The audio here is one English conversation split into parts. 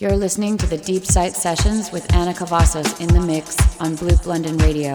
You're listening to the Deep Site Sessions with Anna Cavazos in the mix on Bloop London Radio.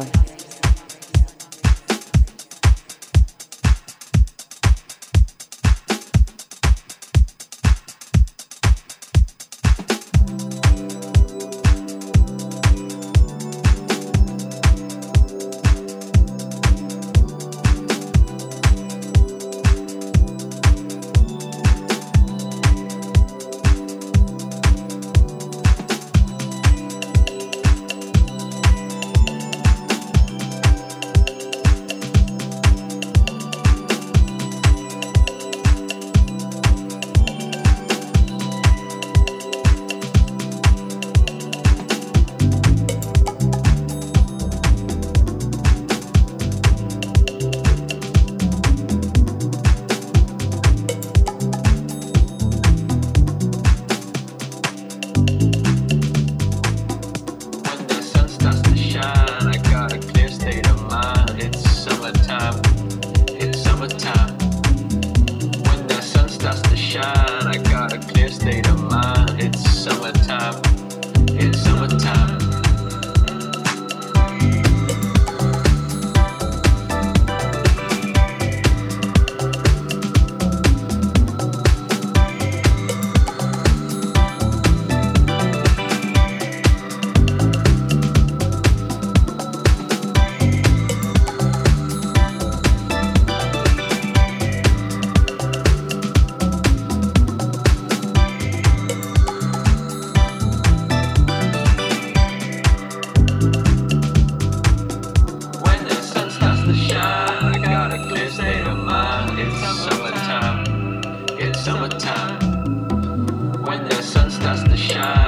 us to shine.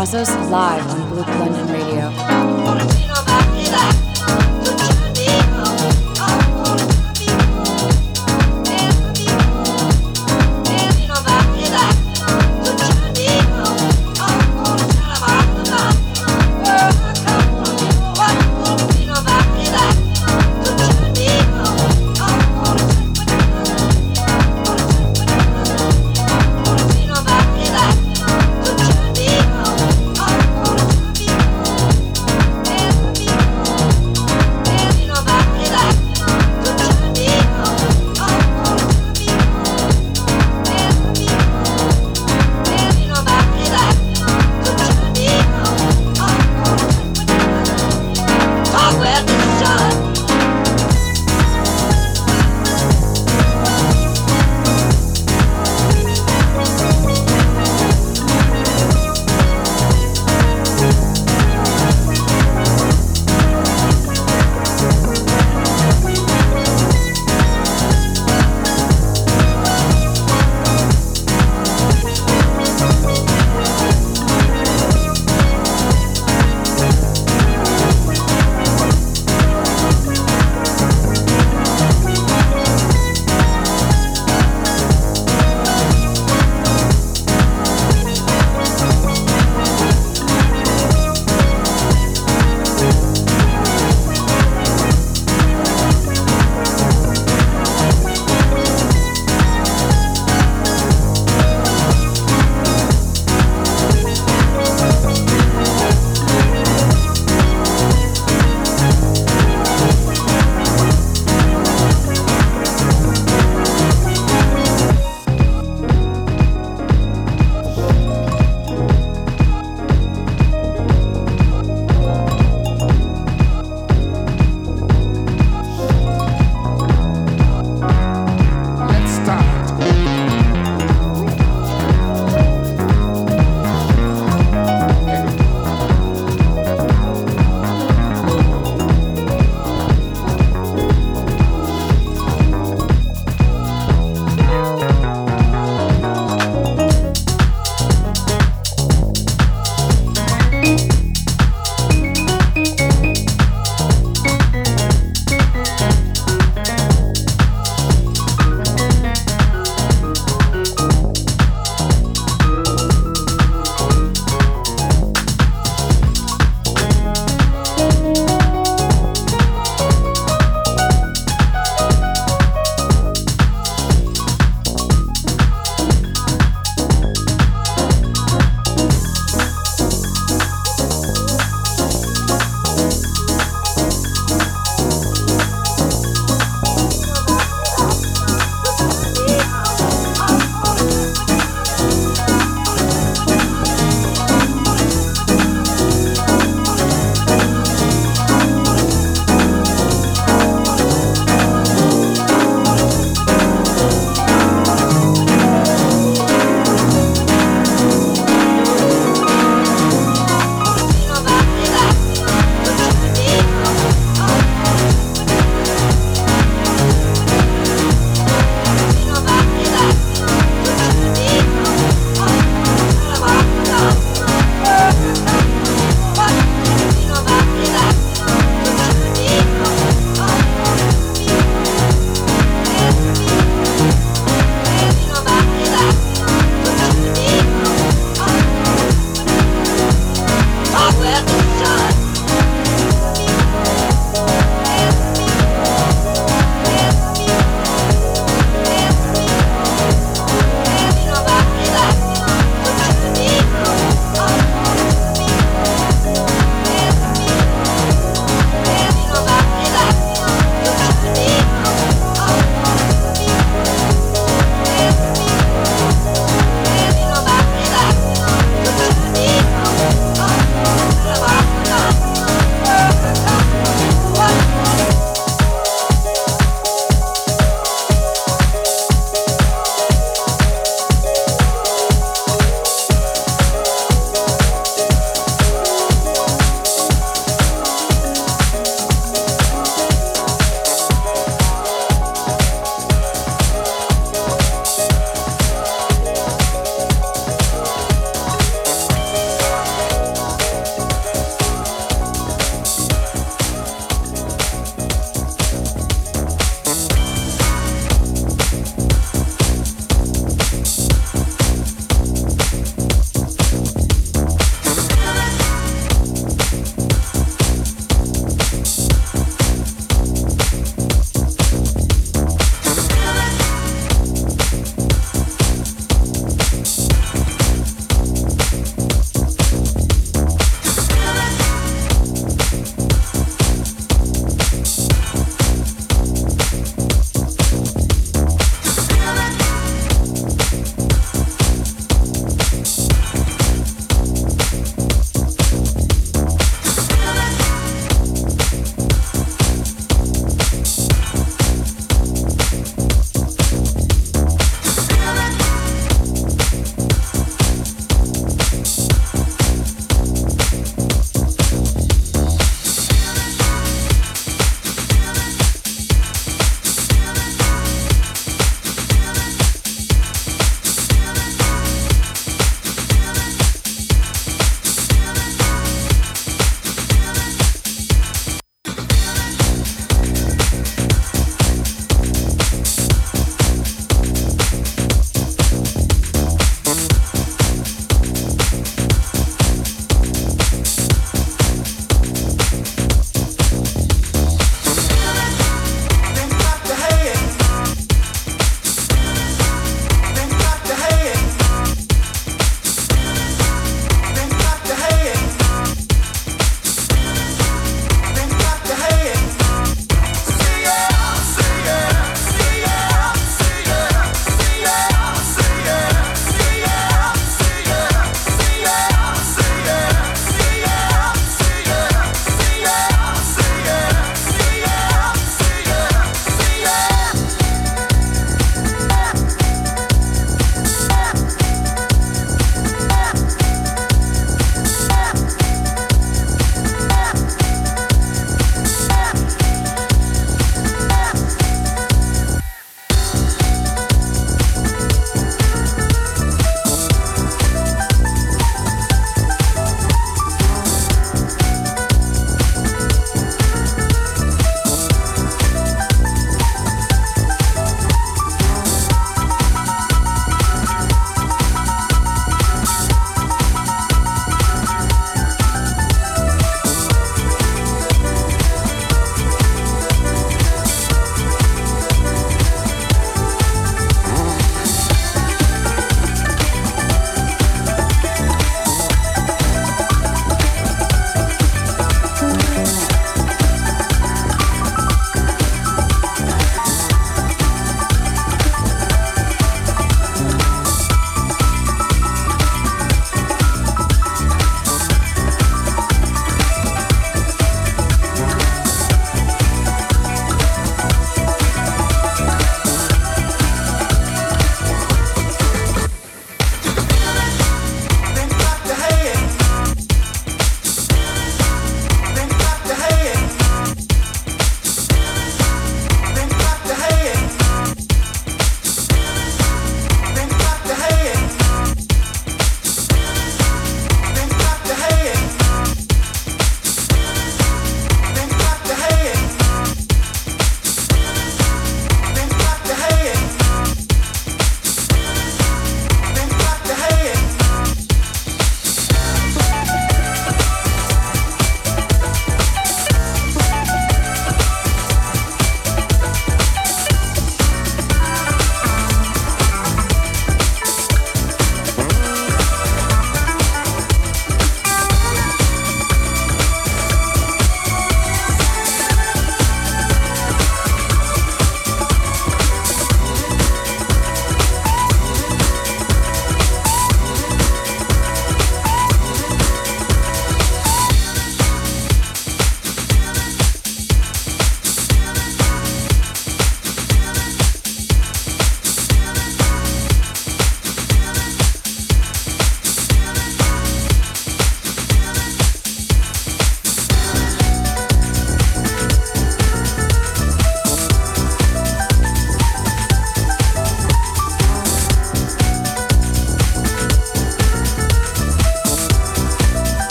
Also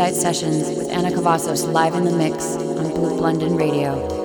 Site Sessions with Anna Cavazos live in the mix on Bloop London Radio.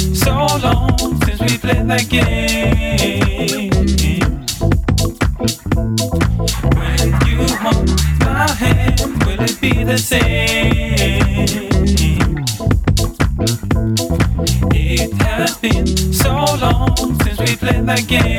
So long since we played that game. When you my hand, will it be the same? It has been so long since we played that game.